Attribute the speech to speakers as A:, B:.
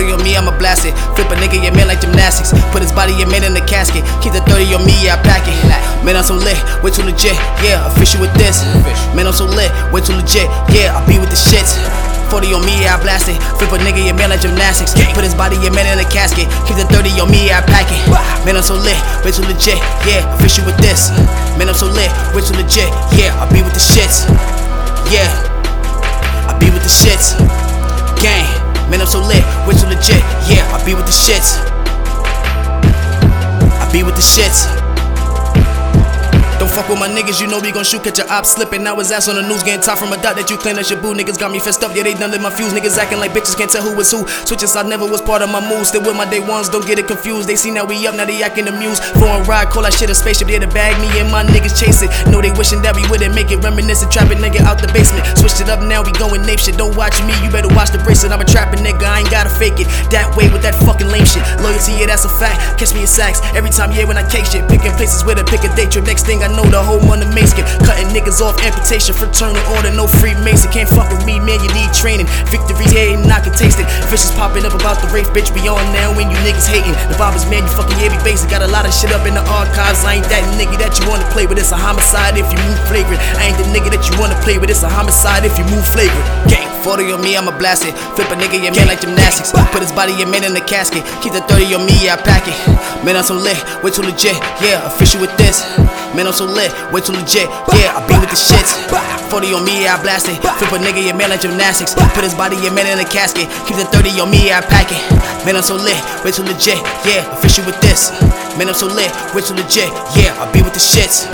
A: me, I'ma blast it. Flip a nigga, your man, like gymnastics. Put his body, your man, in the casket. Keep the 30 on me, yeah, I pack it. Man, I'm so lit, way too legit, yeah, official with this. Man, I'm so lit, way too legit, yeah, I be with the shits. 40 on me, yeah, I blast it. Flip a nigga, your man, like gymnastics. Put his body, yeah, man, in the casket. Keep the 30 on me, yeah, I pack it. Man, I'm so lit, way too legit, yeah, official with this. Man, I'm so lit, way too legit, yeah, I be with the shits. Yeah, I be with the shits. Man, I'm so lit, too legit, yeah, I be with the shits. I be with the shits. Fuck with my niggas, you know we gon' shoot, catch your op slipping. Now his ass on the news, getting top from a dot that you claim that's your boo. Niggas got me fessed up, yeah, they done lit my fuse. Niggas acting like bitches, can't tell who is who. Switches, I never was part of my moves. Still with my day ones, don't get it confused. They see now we up, now they acting amused. Foreign ride, call that shit a spaceship, they to bag me and my niggas chase it. Know they wishing that we wouldn't make it. Reminiscent, trapping nigga out the basement. Switched it up, now we going nape shit. Don't watch me, you better watch the bracelet. I'm a trapping nigga, I ain't gotta fake it. That way with that fucking lame shit. Loyalty, yeah, that's a fact. Catch me in sacks every time, yeah, when I cake shit. Picking places with a pick a day trip. Next thing I know, the whole money Mason. Cutting niggas off, amputation, fraternal order, no Freemason. Can't fuck with me, man, you need training. Victory's here and I can taste it. Fishes popping up about the race, bitch, be on now when you niggas hating. The bobbers, man, you fucking be basic. Got a lot of shit up in the archives. I ain't that nigga that you wanna play with. It's a homicide if you move flagrant. I ain't the nigga that you wanna play with. It's a homicide if you move flagrant. Gang. 40 on me, I'ma blast it. Flip a nigga, yeah, man, like gymnastics. Put his body, yeah, man, in the casket. Keep the 30 on me, yeah, I pack it. Man, I'm so lit, way too legit, yeah, official with this. Man, I'm so lit, way too legit, yeah, I be with the shits. 40 on me, yeah, I blast it. Flip a nigga, yeah, man, like gymnastics. Put his body, yeah, man, in the casket. Keep the 30 on me, yeah, I pack it. Man, I'm so lit, way too legit, yeah, official with this. Man, I'm so lit, way too legit, yeah, I be with the shits.